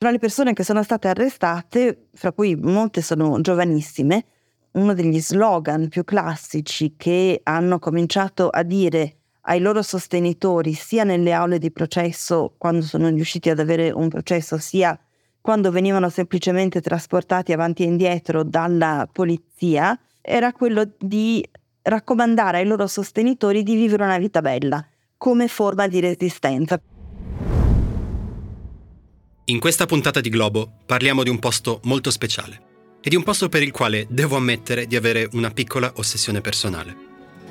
Tra le persone che sono state arrestate, fra cui molte sono giovanissime, uno degli slogan più classici che hanno cominciato a dire ai loro sostenitori sia nelle aule di processo quando sono riusciti ad avere un processo sia quando venivano semplicemente trasportati avanti e indietro dalla polizia era quello di raccomandare ai loro sostenitori di vivere una vita bella come forma di resistenza. In questa puntata di Globo parliamo di un posto molto speciale e di un posto per il quale devo ammettere di avere una piccola ossessione personale.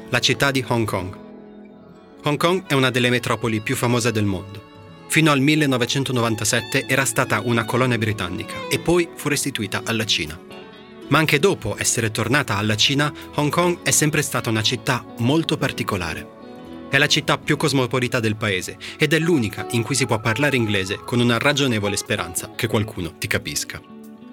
La città di Hong Kong. Hong Kong è una delle metropoli più famose del mondo. Fino al 1997 era stata una colonia britannica e poi fu restituita alla Cina. Ma anche dopo essere tornata alla Cina, Hong Kong è sempre stata una città molto particolare. È la città più cosmopolita del paese ed è l'unica in cui si può parlare inglese con una ragionevole speranza che qualcuno ti capisca.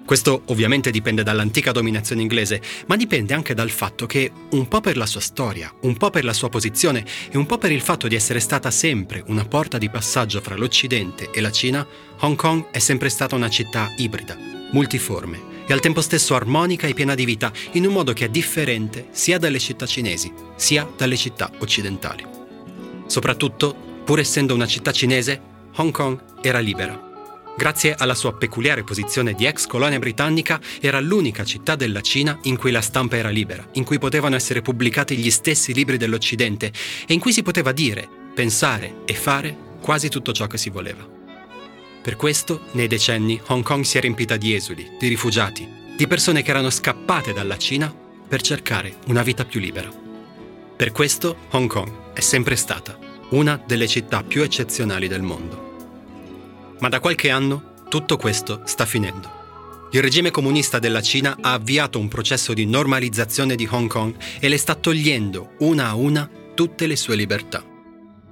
Questo ovviamente dipende dall'antica dominazione inglese, ma dipende anche dal fatto che, un po' per la sua storia, un po' per la sua posizione e un po' per il fatto di essere stata sempre una porta di passaggio fra l'Occidente e la Cina, Hong Kong è sempre stata una città ibrida, multiforme e al tempo stesso armonica e piena di vita, in un modo che è differente sia dalle città cinesi, sia dalle città occidentali. Soprattutto, pur essendo una città cinese, Hong Kong era libera. Grazie alla sua peculiare posizione di ex colonia britannica, era l'unica città della Cina in cui la stampa era libera, in cui potevano essere pubblicati gli stessi libri dell'Occidente e in cui si poteva dire, pensare e fare quasi tutto ciò che si voleva. Per questo, nei decenni, Hong Kong si è riempita di esuli, di rifugiati, di persone che erano scappate dalla Cina per cercare una vita più libera. Per questo, Hong Kong è sempre stata una delle città più eccezionali del mondo. Ma da qualche anno tutto questo sta finendo. Il regime comunista della Cina ha avviato un processo di normalizzazione di Hong Kong e le sta togliendo una a una tutte le sue libertà.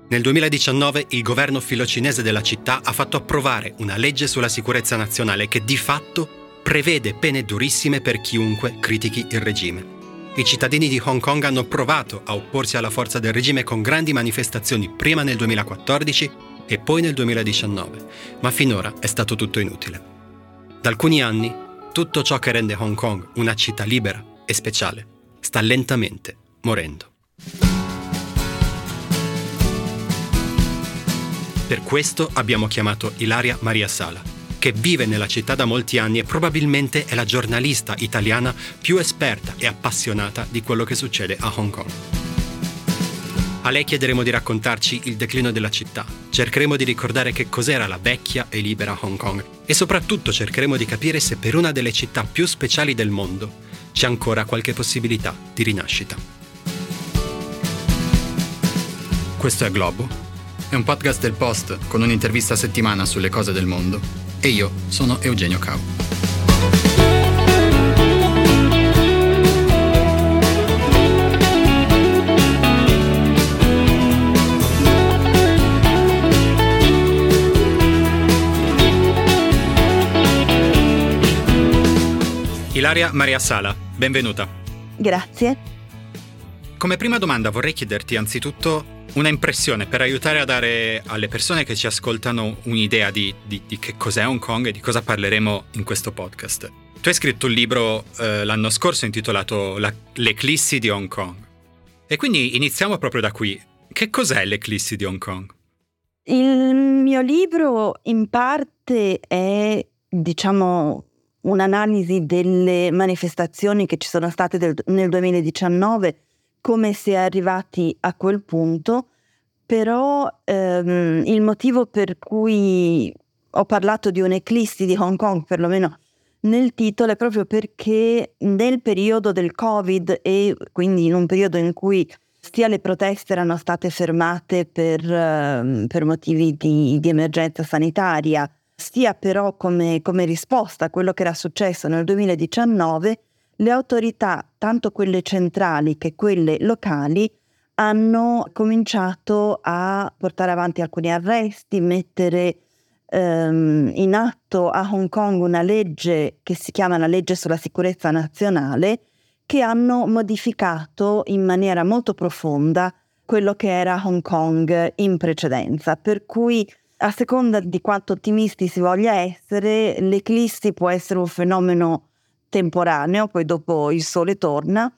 Nel 2019 il governo filocinese della città ha fatto approvare una legge sulla sicurezza nazionale che di fatto prevede pene durissime per chiunque critichi il regime. I cittadini di Hong Kong hanno provato a opporsi alla forza del regime con grandi manifestazioni prima nel 2014 e poi nel 2019, ma finora è stato tutto inutile. Da alcuni anni, tutto ciò che rende Hong Kong una città libera e speciale sta lentamente morendo. Per questo abbiamo chiamato Ilaria Maria Sala, che vive nella città da molti anni e probabilmente è la giornalista italiana più esperta e appassionata di quello che succede a Hong Kong. A lei chiederemo di raccontarci il declino della città, cercheremo di ricordare che cos'era la vecchia e libera Hong Kong e soprattutto cercheremo di capire se per una delle città più speciali del mondo c'è ancora qualche possibilità di rinascita. Questo è Globo è un podcast del Post con un'intervista a settimana sulle cose del mondo. E io sono Eugenio Cau. Ilaria Maria Sala, benvenuta. Grazie. Come prima domanda vorrei chiederti anzitutto una impressione per aiutare a dare alle persone che ci ascoltano un'idea di, di, di, che cos'è Hong Kong e di cosa parleremo in questo podcast. Tu hai scritto un libro eh, l'anno scorso intitolato La, L'eclissi di Hong Kong. E quindi iniziamo proprio da qui. Che cos'è l'eclissi di Hong Kong? Il mio libro in parte è, diciamo, un'analisi delle manifestazioni che ci sono state del, nel 2019 come si è arrivati a quel punto, però ehm, il motivo per cui ho parlato di un'eclissi di Hong Kong, perlomeno nel titolo, è proprio perché nel periodo del Covid e quindi in un periodo in cui sia le proteste erano state fermate per, uh, per motivi di, di, emergenza sanitaria, sia però come, come risposta a quello che era successo nel 2019, le autorità, tanto quelle centrali che quelle locali, hanno cominciato a portare avanti alcuni arresti, mettere ehm, in atto a Hong Kong una legge che si chiama la legge sulla sicurezza nazionale, che hanno modificato in maniera molto profonda quello che era Hong Kong in precedenza, per cui a seconda di quanto ottimisti si voglia essere, l'eclissi può essere un fenomeno temporaneo, poi dopo il sole torna,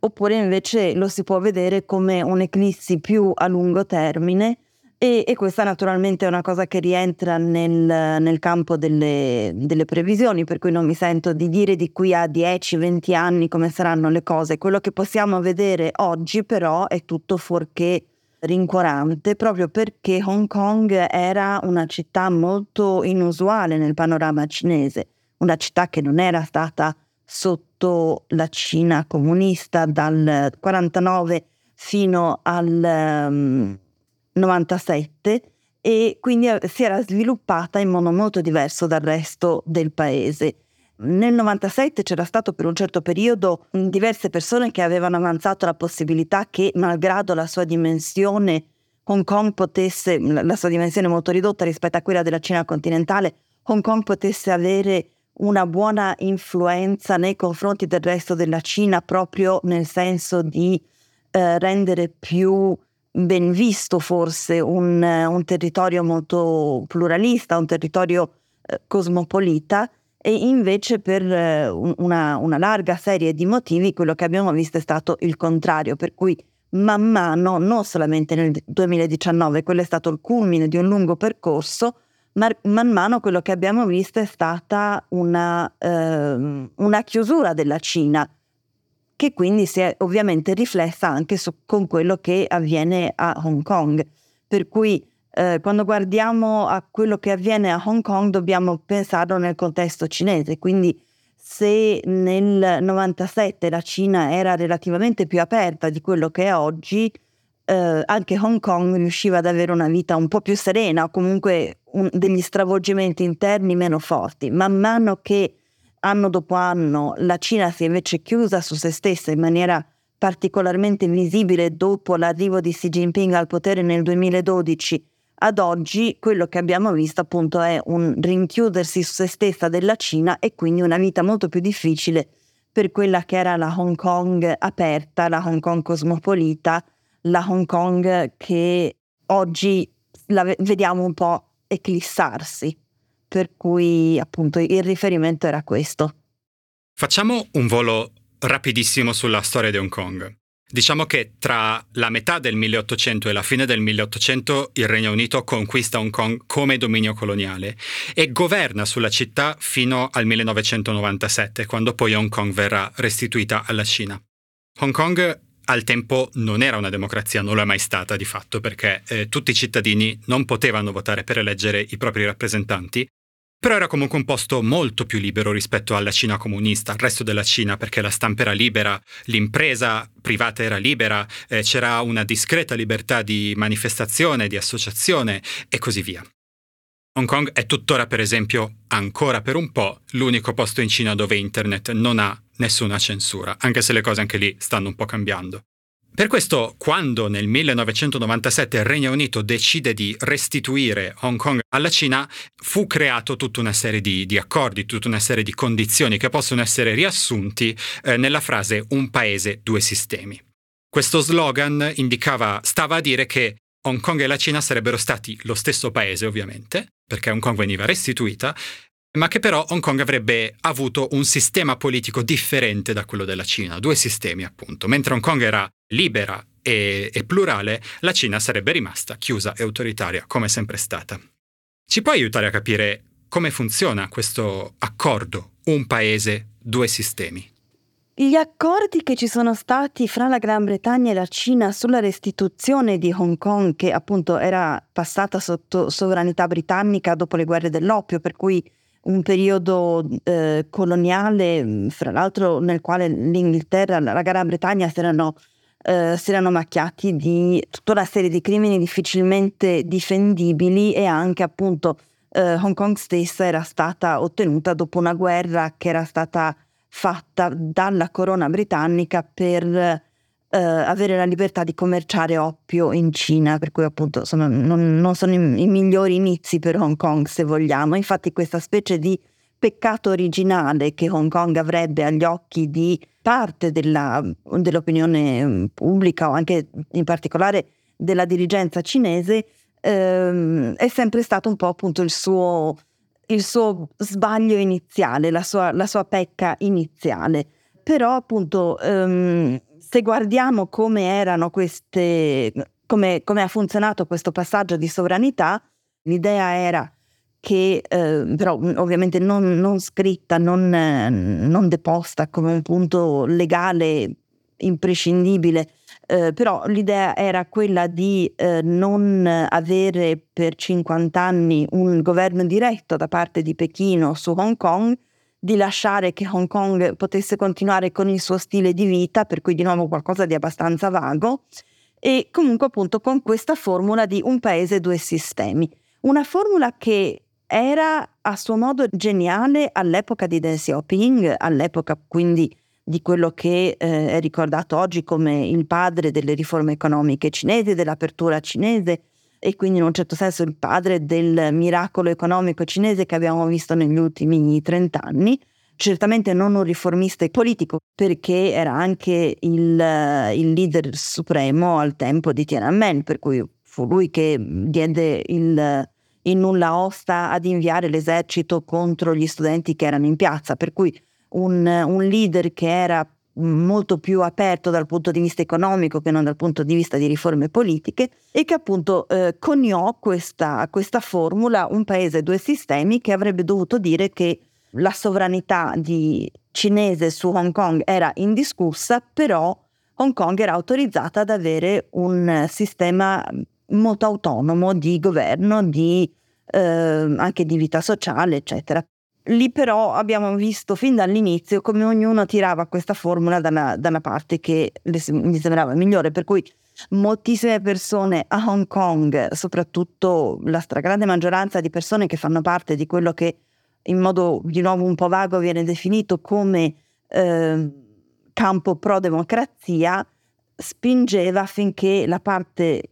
oppure invece lo si può vedere come un'eclissi più a lungo termine e, e questa naturalmente è una cosa che rientra nel, nel campo delle, delle, previsioni, per cui non mi sento di dire di qui a 10-20 anni come saranno le cose. Quello che possiamo vedere oggi però è tutto fuorché rincuorante, proprio perché Hong Kong era una città molto inusuale nel panorama cinese, una città che non era stata sotto la Cina comunista dal 49 fino al... Um, 97 e quindi eh, si era sviluppata in modo molto diverso dal resto del paese. Nel 97 c'era stato per un certo periodo diverse persone che avevano avanzato la possibilità che, malgrado la sua dimensione, Hong Kong potesse, la sua dimensione molto ridotta rispetto a quella della Cina continentale, Hong Kong potesse avere una buona influenza nei confronti del resto della Cina proprio nel senso di eh, rendere più ben visto forse un, un territorio molto pluralista, un territorio eh, cosmopolita. E invece per eh, una, una, larga serie di motivi quello che abbiamo visto è stato il contrario, per cui man mano, non solamente nel 2019, quello è stato il culmine di un lungo percorso, ma man mano quello che abbiamo visto è stata una, eh, una chiusura della Cina che quindi si è ovviamente riflessa anche su, con quello che avviene a Hong Kong. Per cui eh, quando guardiamo a quello che avviene a Hong Kong dobbiamo pensarlo nel contesto cinese, quindi se nel 97 la Cina era relativamente più aperta di quello che è oggi, eh, anche Hong Kong riusciva ad avere una vita un po' più serena o comunque un, degli stravolgimenti interni meno forti. Man mano che anno dopo anno la Cina si è invece chiusa su se stessa in maniera particolarmente visibile dopo l'arrivo di Xi Jinping al potere nel 2012 ad oggi quello che abbiamo visto appunto è un rinchiudersi su se stessa della Cina e quindi una vita molto più difficile per quella che era la Hong Kong aperta, la Hong Kong cosmopolita, la Hong Kong che oggi la vediamo un po' eclissarsi per cui appunto il riferimento era questo. Facciamo un volo rapidissimo sulla storia di Hong Kong. Diciamo che tra la metà del 1800 e la fine del 1800 il Regno Unito conquista Hong Kong come dominio coloniale e governa sulla città fino al 1997, quando poi Hong Kong verrà restituita alla Cina. Hong Kong al tempo non era una democrazia, non lo è mai stata di fatto, perché eh, tutti i cittadini non potevano votare per eleggere i propri rappresentanti però era comunque un posto molto più libero rispetto alla Cina comunista, al resto della Cina, perché la stampa era libera, l'impresa privata era libera, eh, c'era una discreta libertà di manifestazione, di associazione e così via. Hong Kong è tuttora, per esempio, ancora per un po', l'unico posto in Cina dove internet non ha nessuna censura, anche se le cose anche lì stanno un po' cambiando. Per questo, quando nel 1997 il Regno Unito decide di restituire Hong Kong alla Cina, fu creato tutta una serie di, di accordi, tutta una serie di condizioni che possono essere riassunti eh, nella frase un paese, due sistemi. Questo slogan indicava, stava a dire che Hong Kong e la Cina sarebbero stati lo stesso paese, ovviamente, perché Hong Kong veniva restituita, ma che però Hong Kong avrebbe avuto un sistema politico differente da quello della Cina, due sistemi appunto. Mentre Hong Kong era libera e, e plurale, la Cina sarebbe rimasta chiusa e autoritaria, come sempre stata. Ci puoi aiutare a capire come funziona questo accordo, un paese, due sistemi? Gli accordi che ci sono stati fra la Gran Bretagna e la Cina sulla restituzione di Hong Kong, che appunto era passata sotto sovranità britannica dopo le guerre dell'oppio, per cui un periodo eh, coloniale, fra l'altro nel quale l'Inghilterra, la Gran Bretagna si erano, eh, si erano macchiati di tutta una serie di crimini difficilmente difendibili e anche appunto eh, Hong Kong stessa era stata ottenuta dopo una guerra che era stata fatta dalla corona britannica per eh, avere la libertà di commerciare oppio in Cina, per cui appunto insomma, non, non, sono i, i, migliori inizi per Hong Kong se vogliamo. Infatti questa specie di peccato originale che Hong Kong avrebbe agli occhi di parte della, dell'opinione mm, pubblica o anche in particolare della dirigenza cinese ehm, è sempre stato un po' appunto il suo, il suo sbaglio iniziale, la sua, la sua, pecca iniziale. Però appunto ehm, se guardiamo come erano queste, come, come ha funzionato questo passaggio di sovranità, l'idea era che eh, però ovviamente non, non scritta, non, non, deposta come un punto legale imprescindibile, eh, però l'idea era quella di eh, non avere per 50 anni un governo diretto da parte di Pechino su Hong Kong, di lasciare che Hong Kong potesse continuare con il suo stile di vita, per cui di nuovo qualcosa di abbastanza vago, e comunque appunto con questa formula di un paese, due sistemi. Una formula che era a suo modo geniale all'epoca di Deng Xiaoping, all'epoca quindi di quello che eh, è ricordato oggi come il padre delle riforme economiche cinesi, dell'apertura cinese e quindi in un certo senso il padre del miracolo economico cinese che abbiamo visto negli ultimi trent'anni. Certamente non un riformista politico perché era anche il, il leader supremo al tempo di Tiananmen, per cui fu lui che diede il, il nulla osta ad inviare l'esercito contro gli studenti che erano in piazza, per cui un, un leader che era molto più aperto dal punto di vista economico che non dal punto di vista di riforme politiche e che appunto eh, coniò questa, questa formula un paese, due sistemi che avrebbe dovuto dire che la sovranità di cinese su Hong Kong era indiscussa, però Hong Kong era autorizzata ad avere un sistema molto autonomo di governo, di, eh, anche di vita sociale, eccetera. Lì però abbiamo visto fin dall'inizio come ognuno tirava questa formula da una, da una parte che gli sembrava migliore, per cui moltissime persone a Hong Kong, soprattutto la stragrande maggioranza di persone che fanno parte di quello che in modo di nuovo un po' vago viene definito come eh, campo pro democrazia, spingeva affinché la parte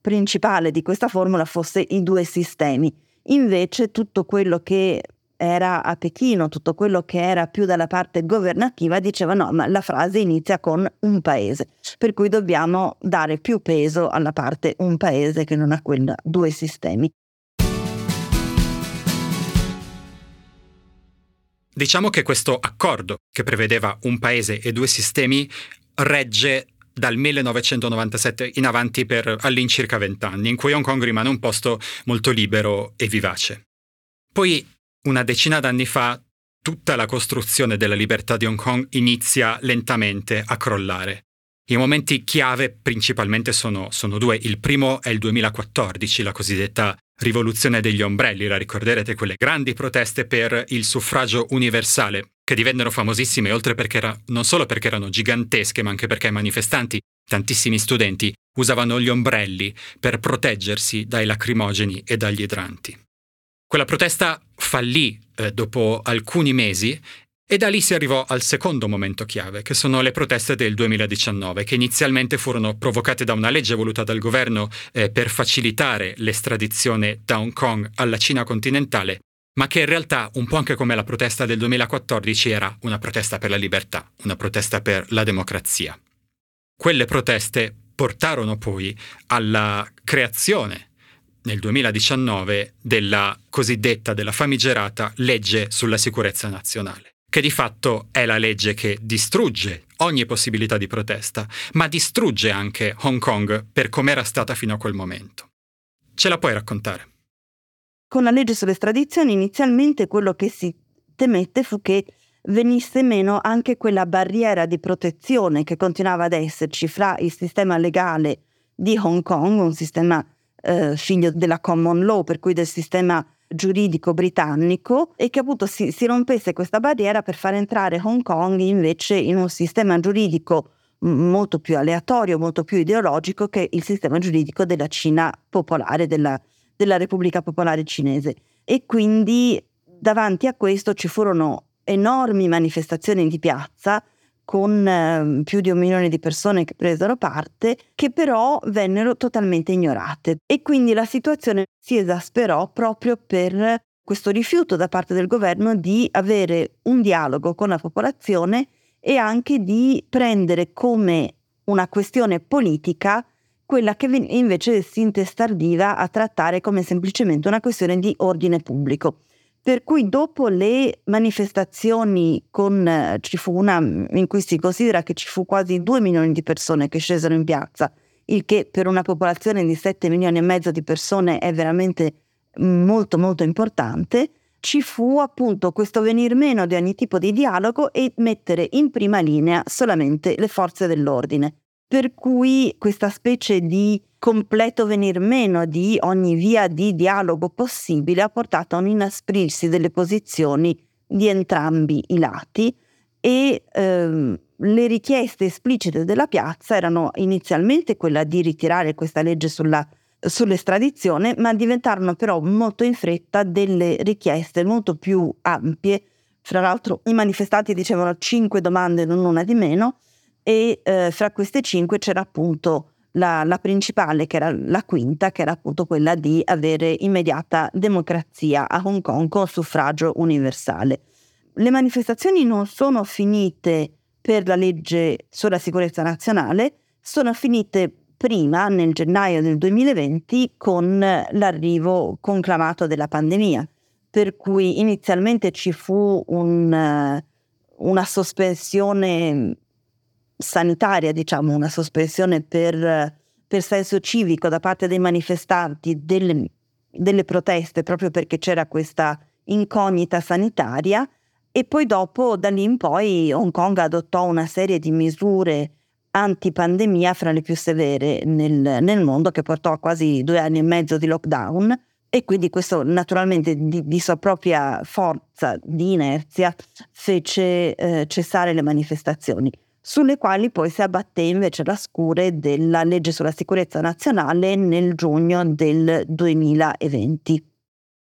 principale di questa formula fosse i due sistemi. Invece tutto quello che era a Pechino, tutto quello che era più dalla parte governativa diceva no, ma la frase inizia con un paese, per cui dobbiamo dare più peso alla parte un paese che non a quella due sistemi. Diciamo che questo accordo, che prevedeva un paese e due sistemi, regge dal 1997 in avanti per all'incirca vent'anni, in cui Hong Kong rimane un posto molto libero e vivace. Poi una decina d'anni fa tutta la costruzione della libertà di Hong Kong inizia lentamente a crollare. I momenti chiave principalmente sono, sono, due. Il primo è il 2014, la cosiddetta rivoluzione degli ombrelli, la ricorderete quelle grandi proteste per il suffragio universale, che divennero famosissime oltre perché era, non solo perché erano gigantesche, ma anche perché i manifestanti, tantissimi studenti, usavano gli ombrelli per proteggersi dai lacrimogeni e dagli idranti. Quella protesta fallì eh, dopo alcuni mesi e da lì si arrivò al secondo momento chiave, che sono le proteste del 2019, che inizialmente furono provocate da una legge voluta dal governo eh, per facilitare l'estradizione da Hong Kong alla Cina continentale, ma che in realtà, un po' anche come la protesta del 2014, era una protesta per la libertà, una protesta per la democrazia. Quelle proteste portarono poi alla creazione nel 2019 della cosiddetta, della famigerata legge sulla sicurezza nazionale, che di fatto è la legge che distrugge ogni possibilità di protesta, ma distrugge anche Hong Kong per com'era stata fino a quel momento. Ce la puoi raccontare? Con la legge sull'estradizione inizialmente quello che si temette fu che venisse meno anche quella barriera di protezione che continuava ad esserci fra il sistema legale di Hong Kong, un sistema eh, figlio della common law, per cui del sistema giuridico britannico e che appunto si, si, rompesse questa barriera per far entrare Hong Kong invece in un sistema giuridico molto più aleatorio, molto più ideologico che il sistema giuridico della Cina popolare, della, della Repubblica Popolare Cinese. E quindi davanti a questo ci furono enormi manifestazioni di piazza con eh, più di un milione di persone che presero parte, che però vennero totalmente ignorate. E quindi la situazione si esasperò proprio per questo rifiuto da parte del governo di avere un dialogo con la popolazione e anche di prendere come una questione politica quella che invece si intestardiva a trattare come semplicemente una questione di ordine pubblico. Per cui dopo le manifestazioni con, ci fu una in cui si considera che ci fu quasi due milioni di persone che scesero in piazza, il che per una popolazione di 7 milioni e mezzo di persone è veramente molto molto importante, ci fu appunto questo venir meno di ogni tipo di dialogo e mettere in prima linea solamente le forze dell'ordine. Per cui questa specie di completo venir meno di ogni via di dialogo possibile ha portato a un inasprirsi delle posizioni di entrambi i lati e ehm, le richieste esplicite della piazza erano inizialmente quella di ritirare questa legge sulla, sull'estradizione, ma diventarono però molto in fretta delle richieste molto più ampie. Fra l'altro i manifestanti dicevano cinque domande, non una di meno, e eh, fra queste cinque c'era appunto la, la, principale, che era la quinta, che era appunto quella di avere immediata democrazia a Hong Kong con suffragio universale. Le manifestazioni non sono finite per la legge sulla sicurezza nazionale, sono finite prima, nel gennaio del 2020, con l'arrivo conclamato della pandemia, per cui inizialmente ci fu un, una sospensione sanitaria, diciamo, una sospensione per, per senso civico da parte dei manifestanti delle, delle proteste proprio perché c'era questa incognita sanitaria. E poi dopo da lì in poi Hong Kong adottò una serie di misure antipandemia fra le più severe nel, nel, mondo che portò a quasi due anni e mezzo di lockdown. E quindi questo naturalmente di, di sua propria forza, di inerzia, fece eh, cessare le manifestazioni sulle quali poi si abbatté invece la scure della legge sulla sicurezza nazionale nel giugno del 2020.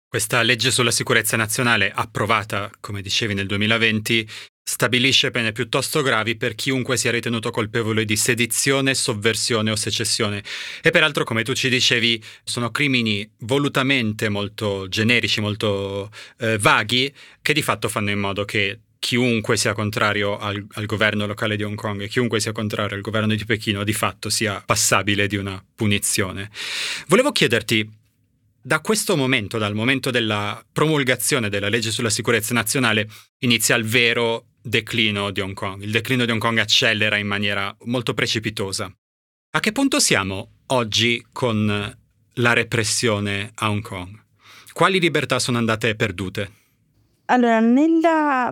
Questa legge sulla sicurezza nazionale, approvata, come dicevi, nel 2020, stabilisce pene piuttosto gravi per chiunque sia ritenuto colpevole di sedizione, sovversione o secessione. E peraltro, come tu ci dicevi, sono crimini volutamente molto generici, molto eh, vaghi, che di fatto fanno in modo che chiunque sia contrario al, al, governo locale di Hong Kong e chiunque sia contrario al governo di Pechino di fatto sia passabile di una punizione. Volevo chiederti, da questo momento, dal momento della promulgazione della legge sulla sicurezza nazionale, inizia il vero declino di Hong Kong. Il declino di Hong Kong accelera in maniera molto precipitosa. A che punto siamo oggi con la repressione a Hong Kong? Quali libertà sono andate perdute? Allora, nella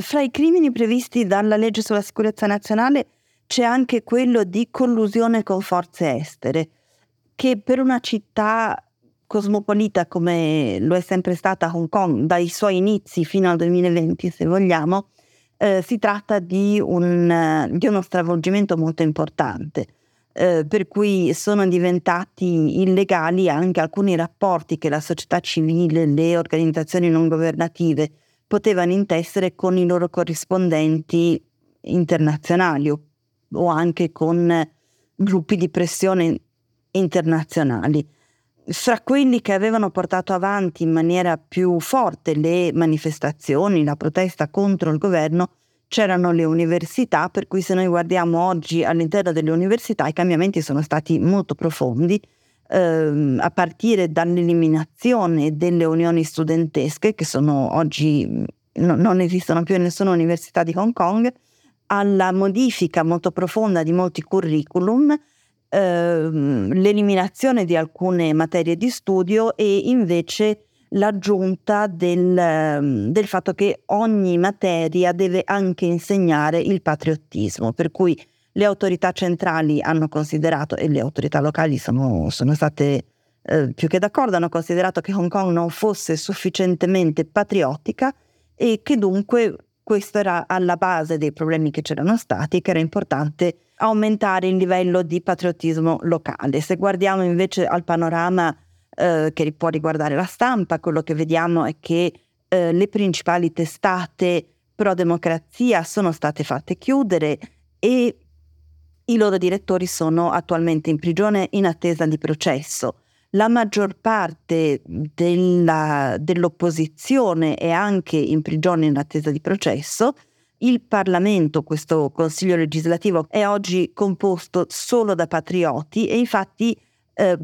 fra i crimini previsti dalla legge sulla sicurezza nazionale c'è anche quello di collusione con forze estere, che per una città cosmopolita come lo è sempre stata Hong Kong dai suoi inizi fino al 2020, se vogliamo, eh, si tratta di, un, di, uno stravolgimento molto importante. Eh, per cui sono diventati illegali anche alcuni rapporti che la società civile, le organizzazioni non governative potevano intessere con i loro corrispondenti internazionali o, o anche con gruppi di pressione internazionali. Fra quelli che avevano portato avanti in maniera più forte le manifestazioni, la protesta contro il governo, c'erano le università, per cui se noi guardiamo oggi all'interno delle università i cambiamenti sono stati molto profondi ehm, a partire dall'eliminazione delle unioni studentesche, che sono oggi no, non esistono più in nessuna università di Hong Kong, alla modifica molto profonda di molti curriculum, ehm, l'eliminazione di alcune materie di studio e invece l'aggiunta del, del, fatto che ogni materia deve anche insegnare il patriottismo, per cui le autorità centrali hanno considerato, e le autorità locali sono, sono state eh, più che d'accordo, hanno considerato che Hong Kong non fosse sufficientemente patriottica e che dunque questo era alla base dei problemi che c'erano stati, che era importante aumentare il livello di patriottismo locale. Se guardiamo invece al panorama eh, che può riguardare la stampa, quello che vediamo è che eh, le principali testate pro democrazia sono state fatte chiudere e i loro direttori sono attualmente in prigione in attesa di processo. La maggior parte della, dell'opposizione è anche in prigione in attesa di processo. il Parlamento, questo Consiglio legislativo, è oggi composto solo da patrioti e infatti eh,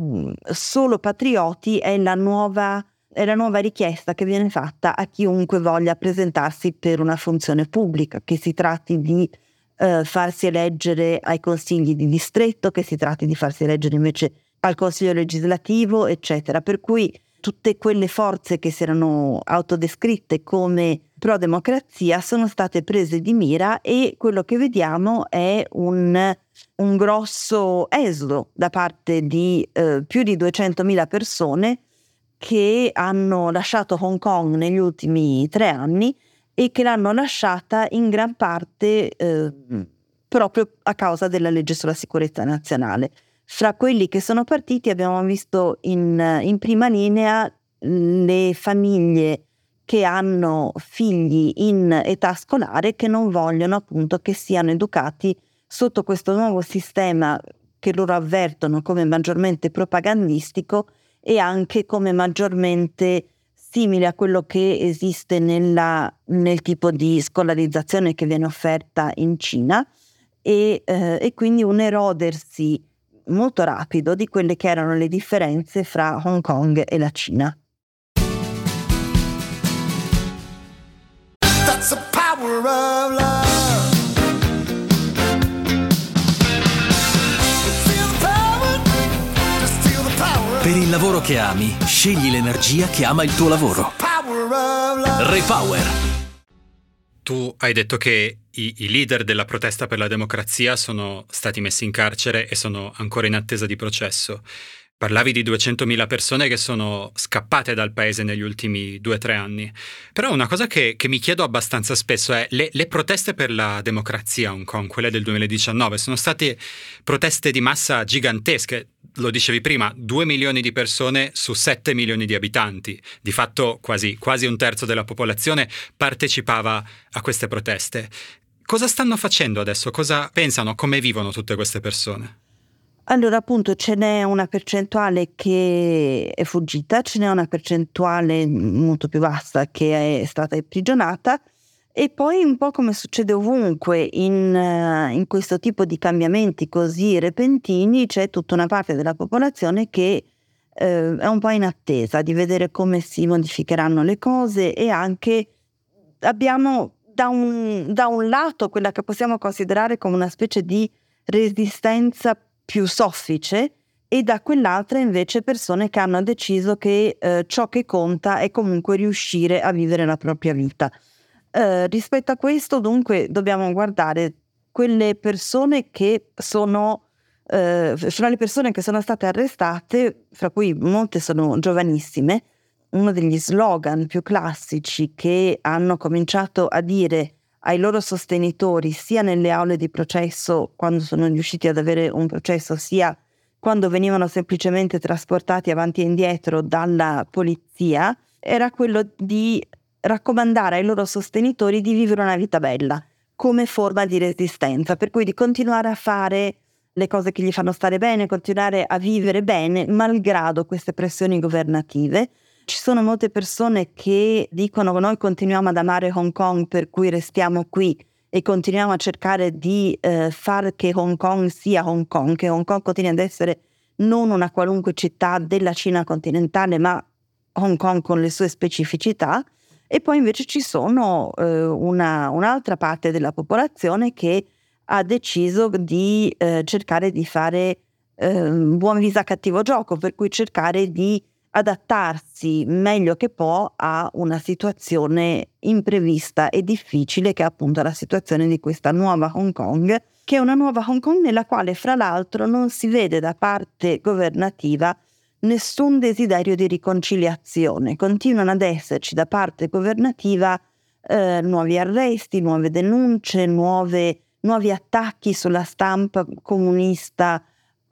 solo patrioti è la, nuova, è la nuova richiesta che viene fatta a chiunque voglia presentarsi per una funzione pubblica, che si tratti di eh, farsi eleggere ai consigli di distretto, che si tratti di farsi eleggere invece al Consiglio legislativo, eccetera. Per cui tutte quelle forze che si erano autodescritte come pro-democrazia sono state prese di mira e quello che vediamo è un, un grosso esodo da parte di eh, più di 200.000 persone che hanno lasciato Hong Kong negli ultimi tre anni e che l'hanno lasciata in gran parte eh, proprio a causa della legge sulla sicurezza nazionale. Fra quelli che sono partiti abbiamo visto in, in prima linea le famiglie che hanno figli in età scolare che non vogliono appunto che siano educati sotto questo nuovo sistema che loro avvertono come maggiormente propagandistico e anche come maggiormente simile a quello che esiste nella, nel tipo di scolarizzazione che viene offerta in Cina e, eh, e quindi un erodersi molto rapido di quelle che erano le differenze fra Hong Kong e la Cina. Per il lavoro che ami, scegli l'energia che ama il tuo lavoro. Repower tu hai detto che i, i, leader della protesta per la democrazia sono stati messi in carcere e sono ancora in attesa di processo. Parlavi di 200.000 persone che sono scappate dal paese negli ultimi due o tre anni. Però una cosa che, che mi chiedo abbastanza spesso è le, le, proteste per la democrazia a Hong Kong, quelle del 2019, sono state proteste di massa gigantesche. Lo dicevi prima, 2 milioni di persone su 7 milioni di abitanti. Di fatto quasi, quasi un terzo della popolazione partecipava a queste proteste. Cosa stanno facendo adesso? Cosa pensano? Come vivono tutte queste persone? Allora, appunto, ce n'è una percentuale che è fuggita, ce n'è una percentuale molto più vasta che è stata imprigionata e poi un po' come succede ovunque in, uh, in questo tipo di cambiamenti così repentini, c'è tutta una parte della popolazione che uh, è un po' in attesa di vedere come si modificheranno le cose e anche abbiamo da un, da un lato quella che possiamo considerare come una specie di resistenza più soffice e da quell'altra invece persone che hanno deciso che eh, ciò che conta è comunque riuscire a vivere la propria vita. Eh, rispetto a questo dunque dobbiamo guardare quelle persone che sono, eh, fra le persone che sono state arrestate, fra cui molte sono giovanissime, uno degli slogan più classici che hanno cominciato a dire ai loro sostenitori sia nelle aule di processo quando sono riusciti ad avere un processo sia quando venivano semplicemente trasportati avanti e indietro dalla polizia era quello di raccomandare ai loro sostenitori di vivere una vita bella come forma di resistenza, per cui di continuare a fare le cose che gli fanno stare bene, continuare a vivere bene malgrado queste pressioni governative ci sono molte persone che dicono noi continuiamo ad amare Hong Kong per cui restiamo qui e continuiamo a cercare di eh, far che Hong Kong sia Hong Kong, che Hong Kong continui ad essere non una qualunque città della Cina continentale, ma Hong Kong con le sue specificità. E poi invece ci sono eh, una, un'altra parte della popolazione che ha deciso di eh, cercare di fare eh, buon visa cattivo gioco, per cui cercare di adattarsi meglio che può a una situazione imprevista e difficile che è appunto la situazione di questa nuova Hong Kong, che è una nuova Hong Kong nella quale fra l'altro non si vede da parte governativa nessun desiderio di riconciliazione, continuano ad esserci da parte governativa eh, nuovi arresti, nuove denunce, nuove, nuovi attacchi sulla stampa comunista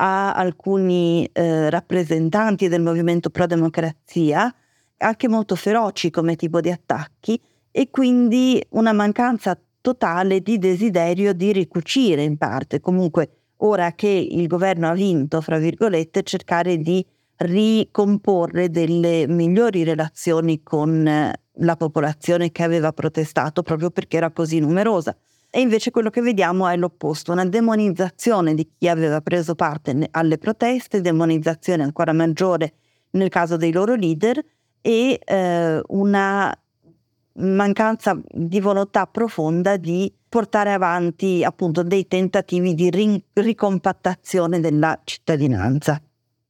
a alcuni eh, rappresentanti del movimento pro democrazia, anche molto feroci come tipo di attacchi, e quindi una mancanza totale di desiderio di ricucire in parte. Comunque, ora che il governo ha vinto, fra virgolette, cercare di ricomporre delle migliori relazioni con, la popolazione che aveva protestato proprio perché era così numerosa. E invece quello che vediamo è l'opposto, una demonizzazione di chi aveva preso parte alle proteste, demonizzazione ancora maggiore nel caso dei loro leader e eh, una mancanza di volontà profonda di portare avanti appunto dei tentativi di rin- ricompattazione della cittadinanza.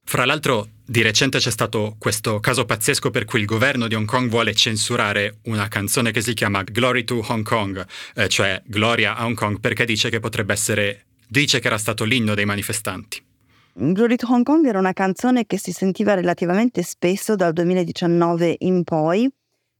Fra l'altro, di recente c'è stato questo caso pazzesco per cui il governo di Hong Kong vuole censurare una canzone che si chiama Glory to Hong Kong, eh, cioè Gloria a Hong Kong, perché dice che potrebbe essere, dice che era stato l'inno dei manifestanti. Glory to Hong Kong era una canzone che si sentiva relativamente spesso dal 2019 in poi,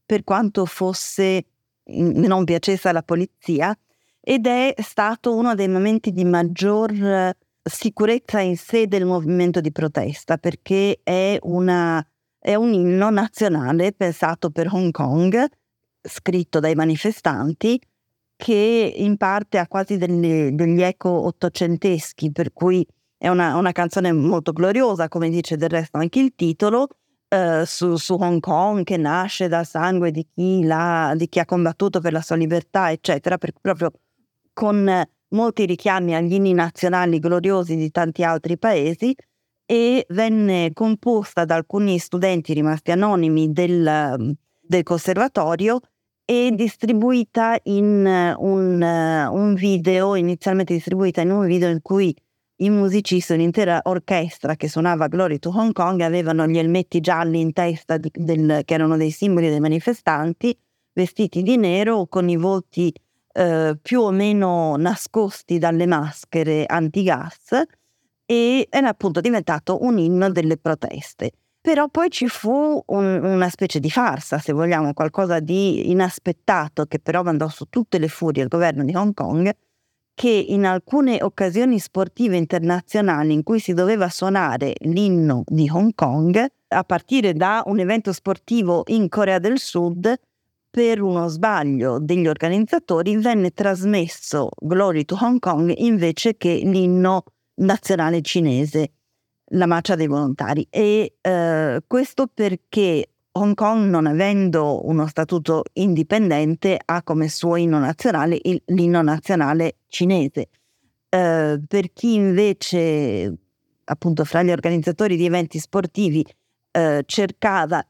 per quanto fosse non piacesse alla polizia, ed è stato uno dei momenti di maggior sicurezza in sé del movimento di protesta perché è, una, è un inno nazionale pensato per Hong Kong, scritto dai manifestanti, che in parte ha quasi degli, degli eco ottocenteschi, per cui è una, una, canzone molto gloriosa, come dice del resto anche il titolo, eh, su, su, Hong Kong che nasce dal sangue di chi, di chi, ha combattuto per la sua libertà, eccetera, per, proprio con molti richiami agli inni nazionali gloriosi di tanti altri paesi e venne composta da alcuni studenti rimasti anonimi del, del conservatorio e distribuita in un, un, video, inizialmente distribuita in un video in cui i musicisti, un'intera orchestra che suonava Glory to Hong Kong avevano gli elmetti gialli in testa di, del, che erano dei simboli dei manifestanti, vestiti di nero con i volti eh, più o meno nascosti dalle maschere antigas e era appunto diventato un inno delle proteste. Però poi ci fu un, una specie di farsa, se vogliamo, qualcosa di inaspettato che però mandò su tutte le furie il governo di Hong Kong, che in alcune occasioni sportive internazionali in cui si doveva suonare l'inno di Hong Kong, a partire da un evento sportivo in Corea del Sud, per uno sbaglio degli organizzatori venne trasmesso Glory to Hong Kong invece che l'inno nazionale cinese, la marcia dei volontari. E eh, questo perché Hong Kong, non avendo uno statuto indipendente, ha come suo inno nazionale il, l'inno nazionale cinese. Eh, per chi invece, appunto, fra gli organizzatori di eventi sportivi eh, cercava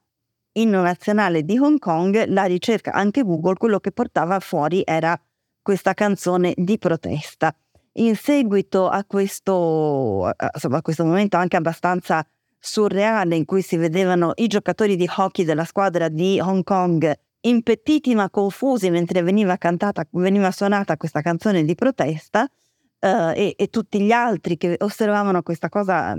inno nazionale di Hong Kong, la ricerca anche Google, quello che portava fuori era questa canzone di protesta. In seguito a questo, insomma, a questo momento anche abbastanza surreale in cui si vedevano i giocatori di hockey della squadra di Hong Kong impettiti ma confusi mentre veniva cantata, veniva suonata questa canzone di protesta eh, e, e, tutti gli altri che osservavano questa cosa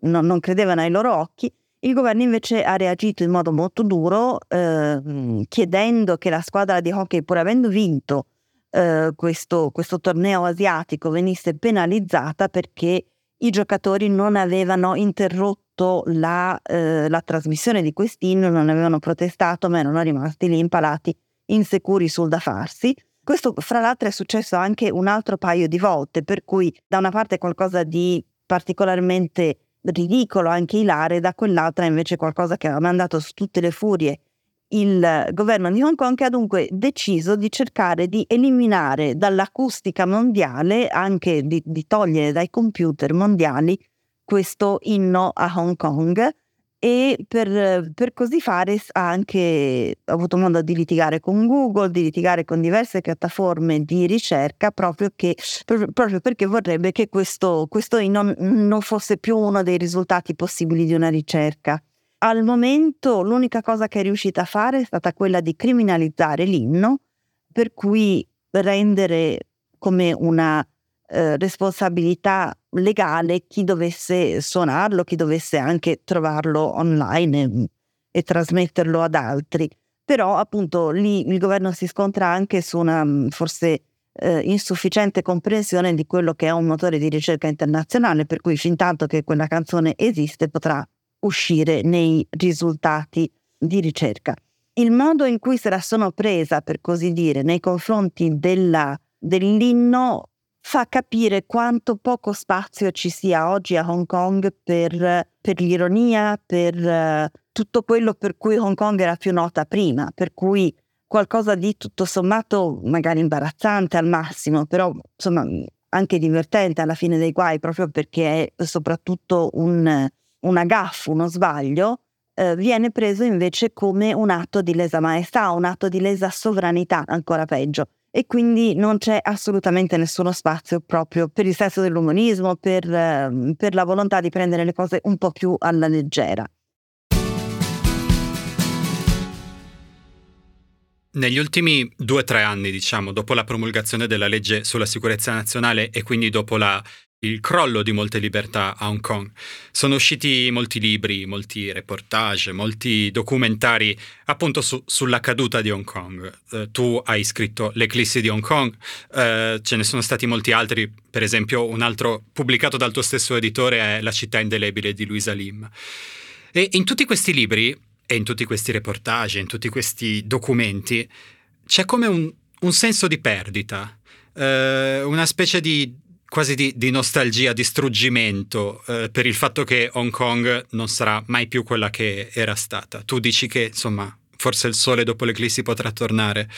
non, non credevano ai loro occhi il governo invece ha reagito in modo molto duro, eh, chiedendo che la squadra di hockey, pur avendo vinto eh, questo, questo, torneo asiatico, venisse penalizzata perché i giocatori non avevano interrotto la, eh, la trasmissione di quest'inno, non avevano protestato, ma erano rimasti lì impalati, insicuri sul da farsi. Questo, fra l'altro, è successo anche un altro paio di volte, per cui da una parte qualcosa di particolarmente ridicolo, anche ilare, da quell'altra invece qualcosa che aveva mandato su tutte le furie il governo di Hong Kong che ha dunque deciso di cercare di eliminare dall'acustica mondiale, anche di, di togliere dai computer mondiali, questo inno a Hong Kong e per, per, così fare ha anche avuto modo di litigare con Google, di litigare con diverse piattaforme di ricerca proprio, che, proprio perché vorrebbe che questo, questo non, non fosse più uno dei risultati possibili di una ricerca. Al momento l'unica cosa che è riuscita a fare è stata quella di criminalizzare l'inno, per cui rendere come una eh, responsabilità legale chi dovesse suonarlo, chi dovesse anche trovarlo online e, e trasmetterlo ad altri. Però appunto lì il governo si scontra anche su una mm, forse eh, insufficiente comprensione di quello che è un motore di ricerca internazionale, per cui fin tanto che quella canzone esiste potrà uscire nei risultati di ricerca. Il modo in cui se la sono presa, per così dire, nei confronti della, dell'inno fa capire quanto poco spazio ci sia oggi a Hong Kong per, per l'ironia, per uh, tutto quello per cui Hong Kong era più nota prima, per cui qualcosa di tutto sommato magari imbarazzante al massimo, però insomma anche divertente alla fine dei guai, proprio perché è soprattutto un, una gaffa, uno sbaglio, eh, viene preso invece come un atto di lesa maestà, un atto di lesa sovranità, ancora peggio. E quindi non c'è assolutamente nessuno spazio proprio per il senso dell'umanismo, per, eh, per la volontà di prendere le cose un po' più alla leggera. Negli ultimi due o tre anni, diciamo, dopo la promulgazione della legge sulla sicurezza nazionale e quindi dopo la, il crollo di molte libertà a Hong Kong, sono usciti molti libri, molti reportage, molti documentari appunto su, sulla caduta di Hong Kong. Eh, tu hai scritto L'eclissi di Hong Kong, eh, ce ne sono stati molti altri, per esempio un altro pubblicato dal tuo stesso editore è La città indelebile di Luisa Lim. E in tutti questi libri e in tutti questi reportage, in tutti questi documenti, c'è come un, un senso di perdita, eh, una specie di quasi di, di nostalgia, di struggimento eh, per il fatto che Hong Kong non sarà mai più quella che era stata. Tu dici che, insomma, forse il sole dopo l'eclissi potrà tornare.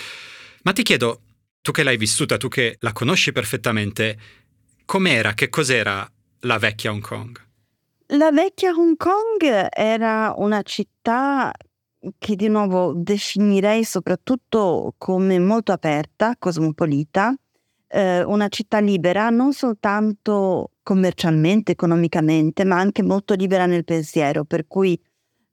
Ma ti chiedo, tu che l'hai vissuta, tu che la conosci perfettamente, com'era, che cos'era la vecchia Hong Kong? La vecchia Hong Kong era una città che di nuovo definirei soprattutto come molto aperta, cosmopolita, eh, una città libera non soltanto commercialmente, economicamente, ma anche molto libera nel pensiero, per cui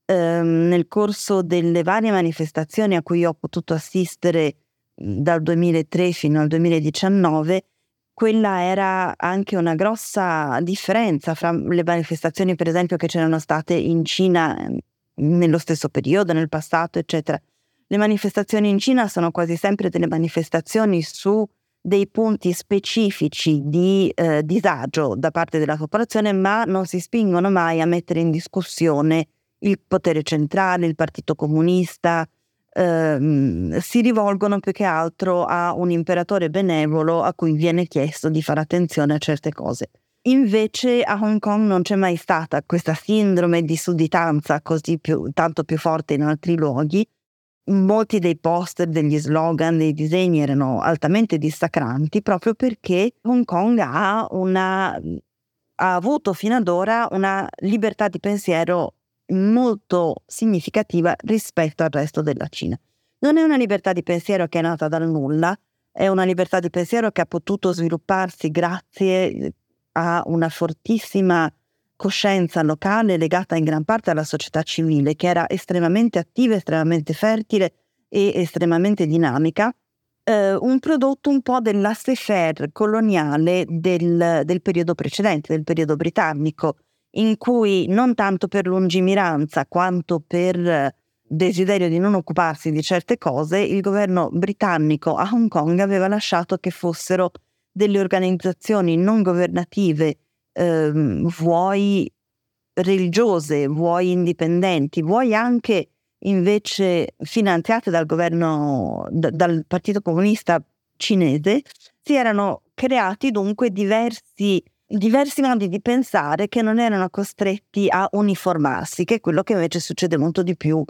ehm, nel corso delle varie manifestazioni a cui ho potuto assistere dal 2003 fino al 2019, quella era anche una grossa differenza fra le manifestazioni, per esempio, che c'erano state in Cina ehm, nello stesso periodo, nel passato, eccetera. Le manifestazioni in Cina sono quasi sempre delle manifestazioni su dei punti specifici di eh, disagio da parte della popolazione, ma non si spingono mai a mettere in discussione il potere centrale, il Partito Comunista, ehm, si rivolgono più che altro a un imperatore benevolo a cui viene chiesto di fare attenzione a certe cose. Invece a Hong Kong non c'è mai stata questa sindrome di sudditanza così più, tanto più forte in altri luoghi. Molti dei poster, degli slogan, dei disegni erano altamente dissacranti proprio perché Hong Kong ha, una, ha avuto fino ad ora una libertà di pensiero molto significativa rispetto al resto della Cina. Non è una libertà di pensiero che è nata dal nulla, è una libertà di pensiero che ha potuto svilupparsi grazie a una fortissima coscienza locale legata in gran parte alla società civile, che era estremamente attiva, estremamente fertile e estremamente dinamica, eh, un prodotto un po' dell'asse-faire coloniale del, del periodo precedente, del periodo britannico, in cui non tanto per lungimiranza quanto per desiderio di non occuparsi di certe cose, il governo britannico a Hong Kong aveva lasciato che fossero delle organizzazioni non governative, ehm, vuoi religiose, vuoi indipendenti, vuoi anche invece finanziate dal governo, d- dal Partito Comunista cinese, si erano creati dunque diversi diversi modi di pensare che non erano costretti a uniformarsi, che è quello che invece succede molto di più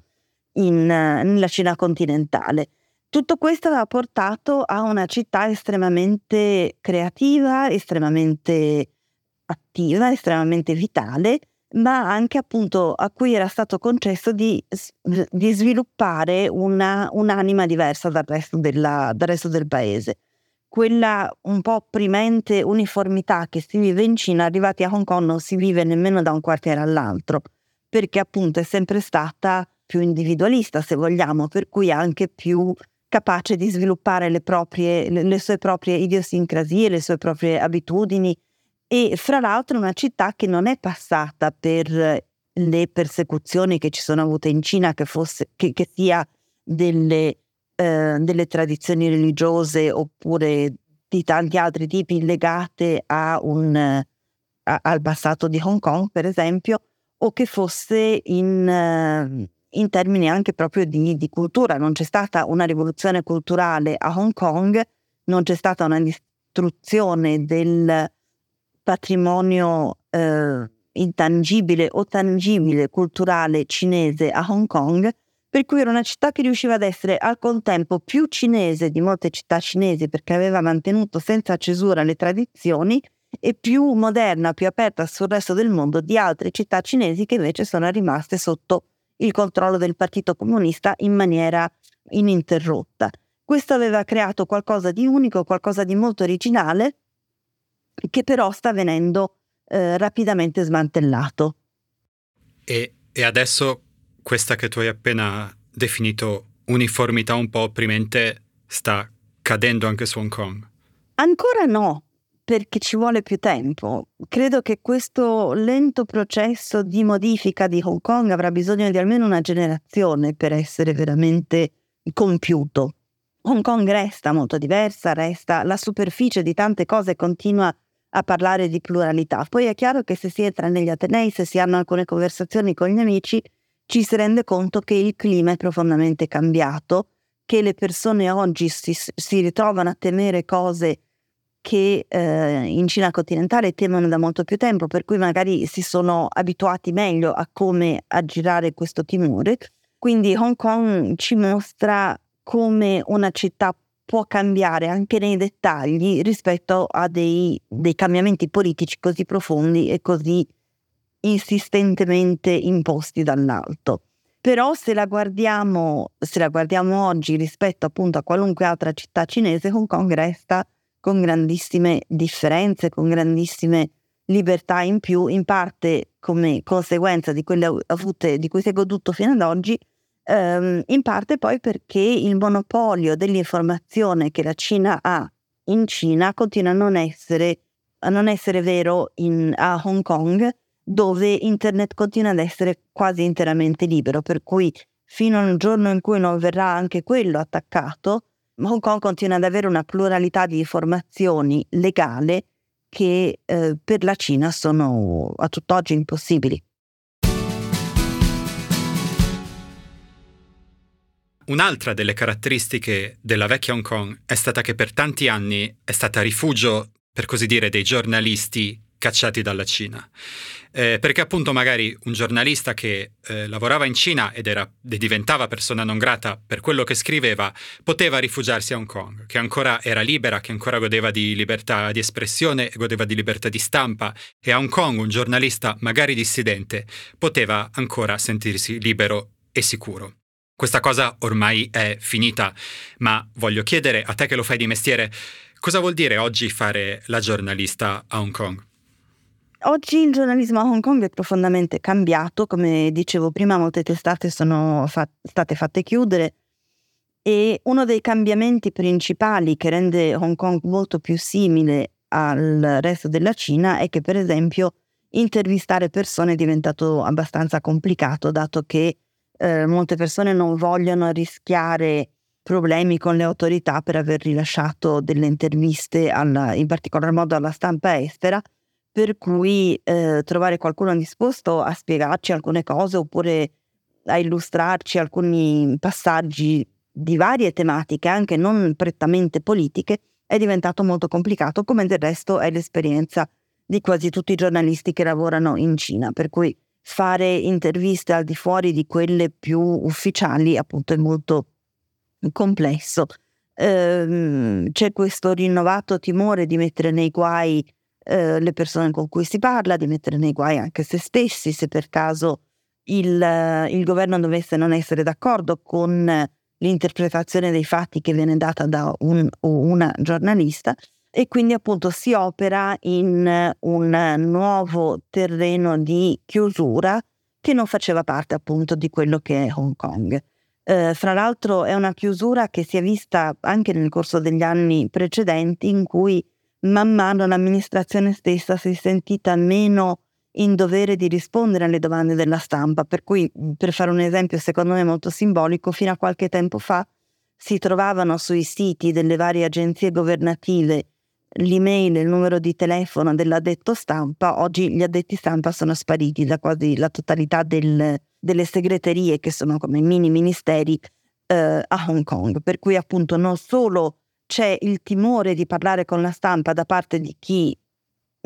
in, nella Cina continentale. Tutto questo ha portato a una città estremamente creativa, estremamente attiva, estremamente vitale, ma anche appunto a cui era stato concesso di, di sviluppare una, un'anima diversa dal resto, della, dal resto del paese. Quella un po' opprimente uniformità che si vive in Cina, arrivati a Hong Kong non si vive nemmeno da un quartiere all'altro, perché appunto è sempre stata più individualista, se vogliamo, per cui anche più capace di sviluppare le, proprie, le, le sue proprie idiosincrasie, le sue proprie abitudini e fra l'altro una città che non è passata per le persecuzioni che ci sono avute in Cina, che, fosse, che, che sia delle eh, delle tradizioni religiose oppure di tanti altri tipi legate a un, a, al passato di Hong Kong, per esempio, o che fosse in, uh, in termini anche proprio di, di, cultura. Non c'è stata una rivoluzione culturale a Hong Kong, non c'è stata una distruzione del patrimonio uh, intangibile o tangibile culturale cinese a Hong Kong, per cui era una città che riusciva ad essere al contempo più cinese di molte città cinesi perché aveva mantenuto senza cesura le tradizioni e più moderna, più aperta sul resto del mondo di altre città cinesi che invece sono rimaste sotto il controllo del Partito Comunista in maniera ininterrotta. Questo aveva creato qualcosa di unico, qualcosa di molto originale, che però sta venendo eh, rapidamente smantellato. E, e adesso questa che tu hai appena definito uniformità un po' opprimente sta cadendo anche su Hong Kong? Ancora no, perché ci vuole più tempo. Credo che questo lento processo di modifica di Hong Kong avrà bisogno di almeno una generazione per essere veramente compiuto. Hong Kong resta molto diversa, resta la superficie di tante cose continua a parlare di pluralità. Poi è chiaro che se si entra negli Atenei, se si hanno alcune conversazioni con gli amici, ci si rende conto che il clima è profondamente cambiato, che le persone oggi si, si ritrovano a temere cose che eh, in Cina continentale temono da molto più tempo, per cui magari si sono abituati meglio a come aggirare questo timore. Quindi Hong Kong ci mostra come una città può cambiare anche nei dettagli rispetto a dei, dei cambiamenti politici così profondi e così insistentemente imposti dall'alto. Però se la guardiamo, se la guardiamo oggi rispetto appunto a qualunque altra città cinese, Hong Kong resta con grandissime differenze, con grandissime libertà in più, in parte come conseguenza di quelle avute, di cui si è goduto fino ad oggi, ehm, in parte poi perché il monopolio dell'informazione che la Cina ha in Cina continua a non essere, a non essere vero in, a Hong Kong, dove internet continua ad essere quasi interamente libero, per cui fino al giorno in cui non verrà anche quello attaccato, Hong Kong continua ad avere una pluralità di informazioni legale che eh, per la Cina sono a tutt'oggi impossibili. Un'altra delle caratteristiche della vecchia Hong Kong è stata che per tanti anni è stata rifugio, per così dire, dei giornalisti cacciati dalla Cina. Eh, perché appunto magari un giornalista che eh, lavorava in Cina ed era, diventava persona non grata per quello che scriveva, poteva rifugiarsi a Hong Kong, che ancora era libera, che ancora godeva di libertà di espressione, godeva di libertà di stampa e a Hong Kong un giornalista magari dissidente poteva ancora sentirsi libero e sicuro. Questa cosa ormai è finita, ma voglio chiedere a te che lo fai di mestiere, cosa vuol dire oggi fare la giornalista a Hong Kong? Oggi il giornalismo a Hong Kong è profondamente cambiato, come dicevo prima molte testate sono fa- state fatte chiudere e uno dei cambiamenti principali che rende Hong Kong molto più simile al resto della Cina è che per esempio intervistare persone è diventato abbastanza complicato dato che eh, molte persone non vogliono rischiare problemi con le autorità per aver rilasciato delle interviste alla, in particolar modo alla stampa estera per cui eh, trovare qualcuno disposto a spiegarci alcune cose oppure a illustrarci alcuni passaggi di varie tematiche, anche non prettamente politiche, è diventato molto complicato, come del resto è l'esperienza di quasi tutti i giornalisti che lavorano in Cina, per cui fare interviste al di fuori di quelle più ufficiali appunto è molto complesso. Ehm, c'è questo rinnovato timore di mettere nei guai eh, le persone con cui si parla, di mettere nei guai anche se stessi, se per caso il, il governo dovesse non essere d'accordo con l'interpretazione dei fatti che viene data da un una giornalista e quindi appunto si opera in un nuovo terreno di chiusura che non faceva parte appunto di quello che è Hong Kong. Eh, fra l'altro è una chiusura che si è vista anche nel corso degli anni precedenti in cui man mano l'amministrazione stessa si è sentita meno in dovere di rispondere alle domande della stampa, per cui per fare un esempio secondo me molto simbolico, fino a qualche tempo fa si trovavano sui siti delle varie agenzie governative l'email e il numero di telefono dell'addetto stampa, oggi gli addetti stampa sono spariti da quasi la totalità del, delle segreterie che sono come mini ministeri eh, a Hong Kong, per cui appunto non solo c'è il timore di parlare con la stampa da parte di chi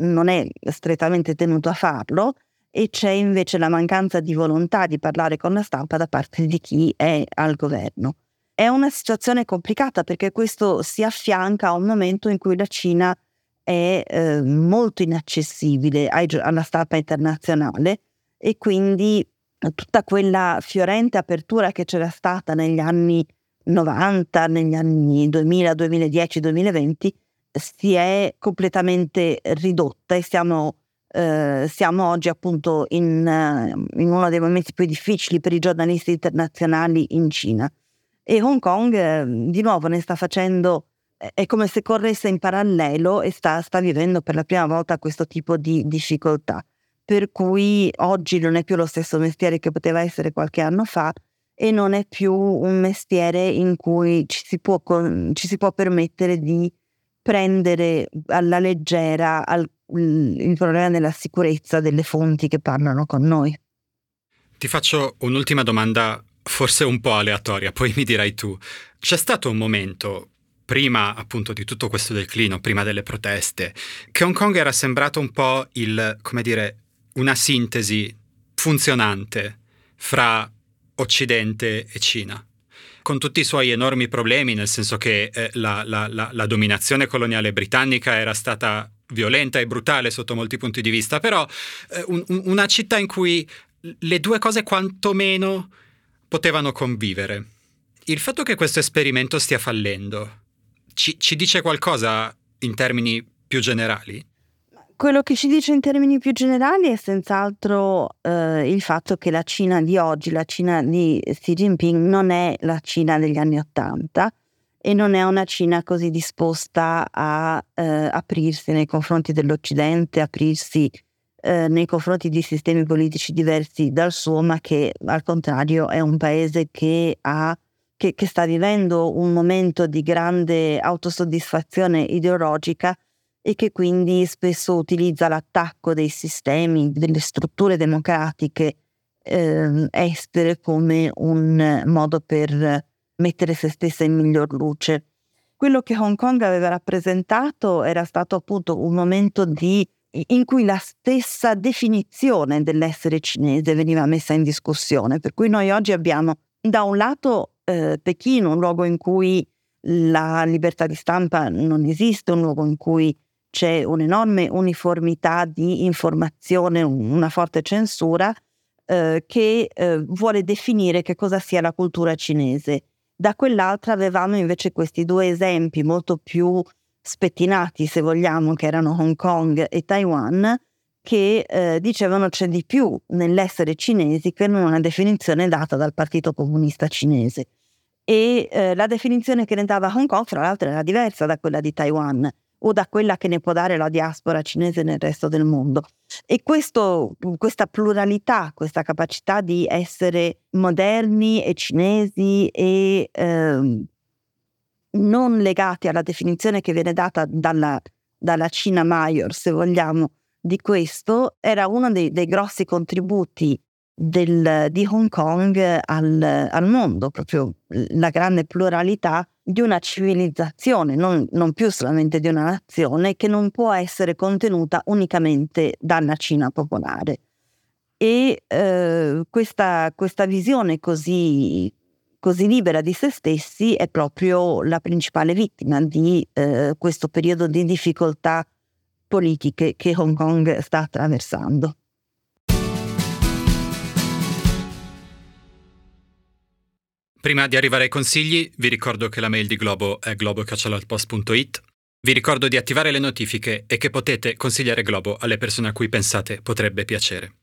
non è strettamente tenuto a farlo e c'è invece la mancanza di volontà di parlare con la stampa da parte di chi è al governo. È una situazione complicata perché questo si affianca a un momento in cui la Cina è eh, molto inaccessibile ai, alla stampa internazionale e quindi tutta quella fiorente apertura che c'era stata negli anni 90, negli anni 2000, 2010, 2020 si è completamente ridotta e siamo, eh, siamo oggi appunto in, in, uno dei momenti più difficili per i giornalisti internazionali in Cina. E Hong Kong eh, di nuovo ne sta facendo, è come se corresse in parallelo e sta, sta vivendo per la prima volta questo tipo di difficoltà. Per cui oggi non è più lo stesso mestiere che poteva essere qualche anno fa e non è più un mestiere in cui ci si può, ci si può permettere di prendere alla leggera al, il problema della sicurezza delle fonti che parlano con noi. Ti faccio un'ultima domanda, forse un po' aleatoria, poi mi dirai tu. C'è stato un momento, prima appunto di tutto questo declino, prima delle proteste, che Hong Kong era sembrato un po' il, come dire, una sintesi funzionante fra Occidente e Cina con tutti i suoi enormi problemi, nel senso che eh, la, la, la, la dominazione coloniale britannica era stata violenta e brutale sotto molti punti di vista, però eh, un, una città in cui le due cose quantomeno potevano convivere. Il fatto che questo esperimento stia fallendo ci, ci dice qualcosa in termini più generali? Quello che ci dice in termini più generali è senz'altro eh, il fatto che la Cina di oggi, la Cina di Xi Jinping, non è la Cina degli anni Ottanta e non è una Cina così disposta a eh, aprirsi nei confronti dell'Occidente, aprirsi eh, nei confronti di sistemi politici diversi dal suo, ma che al contrario è un paese che, ha, che, che sta vivendo un momento di grande autosoddisfazione ideologica e che quindi spesso utilizza l'attacco dei sistemi, delle strutture democratiche eh, estere come un modo per mettere se stessa in miglior luce. Quello che Hong Kong aveva rappresentato era stato appunto un momento di, in cui la stessa definizione dell'essere cinese veniva messa in discussione, per cui noi oggi abbiamo da un lato eh, Pechino, un luogo in cui la libertà di stampa non esiste, un luogo in cui c'è un'enorme uniformità di informazione, una forte censura eh, che eh, vuole definire che cosa sia la cultura cinese. Da quell'altra avevamo invece questi due esempi molto più spettinati, se vogliamo, che erano Hong Kong e Taiwan, che eh, dicevano c'è di più nell'essere cinesi che non una definizione data dal Partito Comunista Cinese. E eh, la definizione che ne dava Hong Kong, fra l'altro, era diversa da quella di Taiwan o da quella che ne può dare la diaspora cinese nel resto del mondo. E questo, questa pluralità, questa capacità di essere moderni e cinesi e eh, non legati alla definizione che viene data dalla, dalla Cina Major, se vogliamo, di questo, era uno dei, dei grossi contributi del, di Hong Kong al, al, mondo, proprio la grande pluralità di una civilizzazione, non, non, più solamente di una nazione, che non può essere contenuta unicamente dalla Cina popolare. E eh, questa, questa, visione così, così, libera di se stessi è proprio la principale vittima di eh, questo periodo di difficoltà politiche che Hong Kong sta attraversando. Prima di arrivare ai consigli, vi ricordo che la mail di Globo è globo.it. Vi ricordo di attivare le notifiche e che potete consigliare Globo alle persone a cui pensate potrebbe piacere.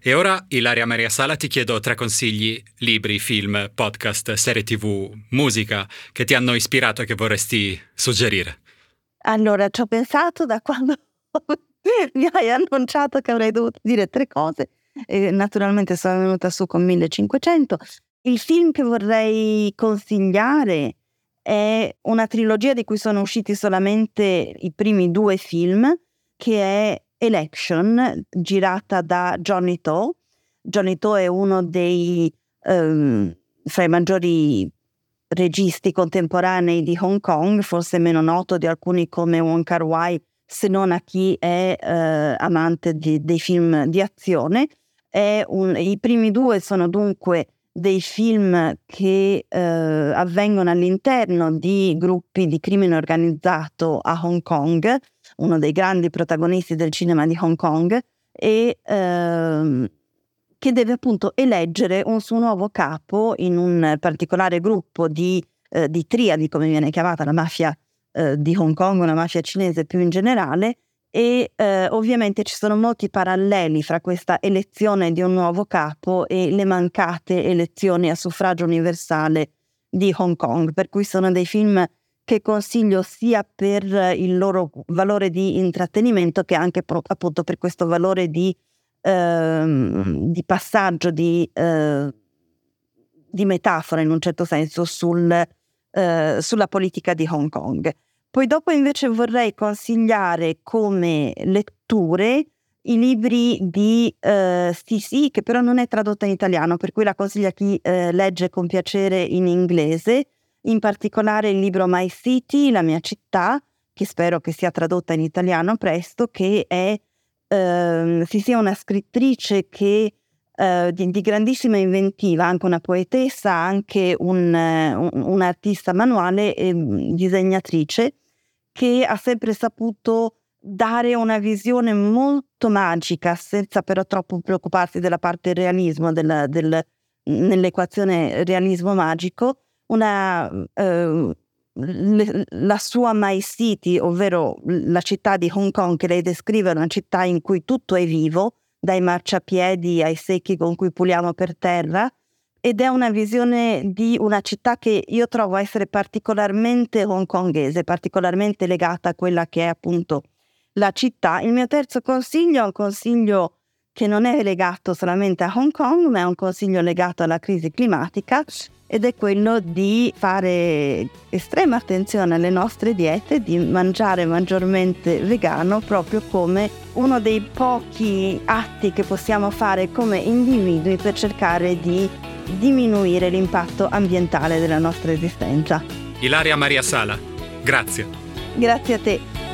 E ora, Ilaria Maria Sala, ti chiedo tre consigli, libri, film, podcast, serie tv, musica che ti hanno ispirato e che vorresti suggerire. Allora, ci ho pensato da quando mi hai annunciato che avrei dovuto dire tre cose. E naturalmente sono venuta su con 1500 il film che vorrei consigliare è una trilogia di cui sono usciti solamente i primi due film, che è Election, girata da Johnny To. Johnny To è uno dei um, fra i maggiori registi contemporanei di Hong Kong, forse meno noto di alcuni come Wong Kar Wai, se non a chi è eh, amante di, dei film di azione. Un, I primi due sono dunque dei film che eh, avvengono all'interno di gruppi di crimine organizzato a Hong Kong, uno dei grandi protagonisti del cinema di Hong Kong, e ehm, che deve appunto eleggere un suo nuovo capo in un particolare gruppo di, eh, di triadi, come viene chiamata la mafia eh, di Hong Kong, una mafia cinese più in generale, e eh, ovviamente ci sono molti paralleli fra questa elezione di un nuovo capo e le mancate elezioni a suffragio universale di Hong Kong, per cui sono dei film che consiglio sia per il loro valore di intrattenimento che anche pro, appunto per questo valore di, eh, di passaggio, di, eh, di, metafora in un certo senso sul, eh, sulla politica di Hong Kong. Poi dopo invece vorrei consigliare come letture i libri di eh, Stisi, che però non è tradotto in italiano, per cui la consiglia a chi eh, legge con piacere in inglese, in particolare il libro My City, la mia città, che spero che sia tradotta in italiano presto, che è eh, Sisi è una scrittrice che Uh, di, di, grandissima inventiva, anche una poetessa, anche un, un, un artista manuale e mm, disegnatrice che ha sempre saputo dare una visione molto magica, senza però troppo preoccuparsi della parte realismo, del, del, nell'equazione realismo magico, una, le, la sua My City, ovvero la città di Hong Kong, che lei descrive una città in cui tutto è vivo, dai marciapiedi ai secchi con cui puliamo per terra, ed è una visione di una città che io trovo essere particolarmente hongkongese, particolarmente legata a quella che è appunto la città. Il mio terzo consiglio è un consiglio che non è legato solamente a Hong Kong, ma è un consiglio legato alla crisi climatica ed è quello di fare estrema attenzione alle nostre diete, di mangiare maggiormente vegano proprio come uno dei pochi atti che possiamo fare come individui per cercare di diminuire l'impatto ambientale della nostra esistenza. Ilaria Maria Sala, grazie. Grazie a te.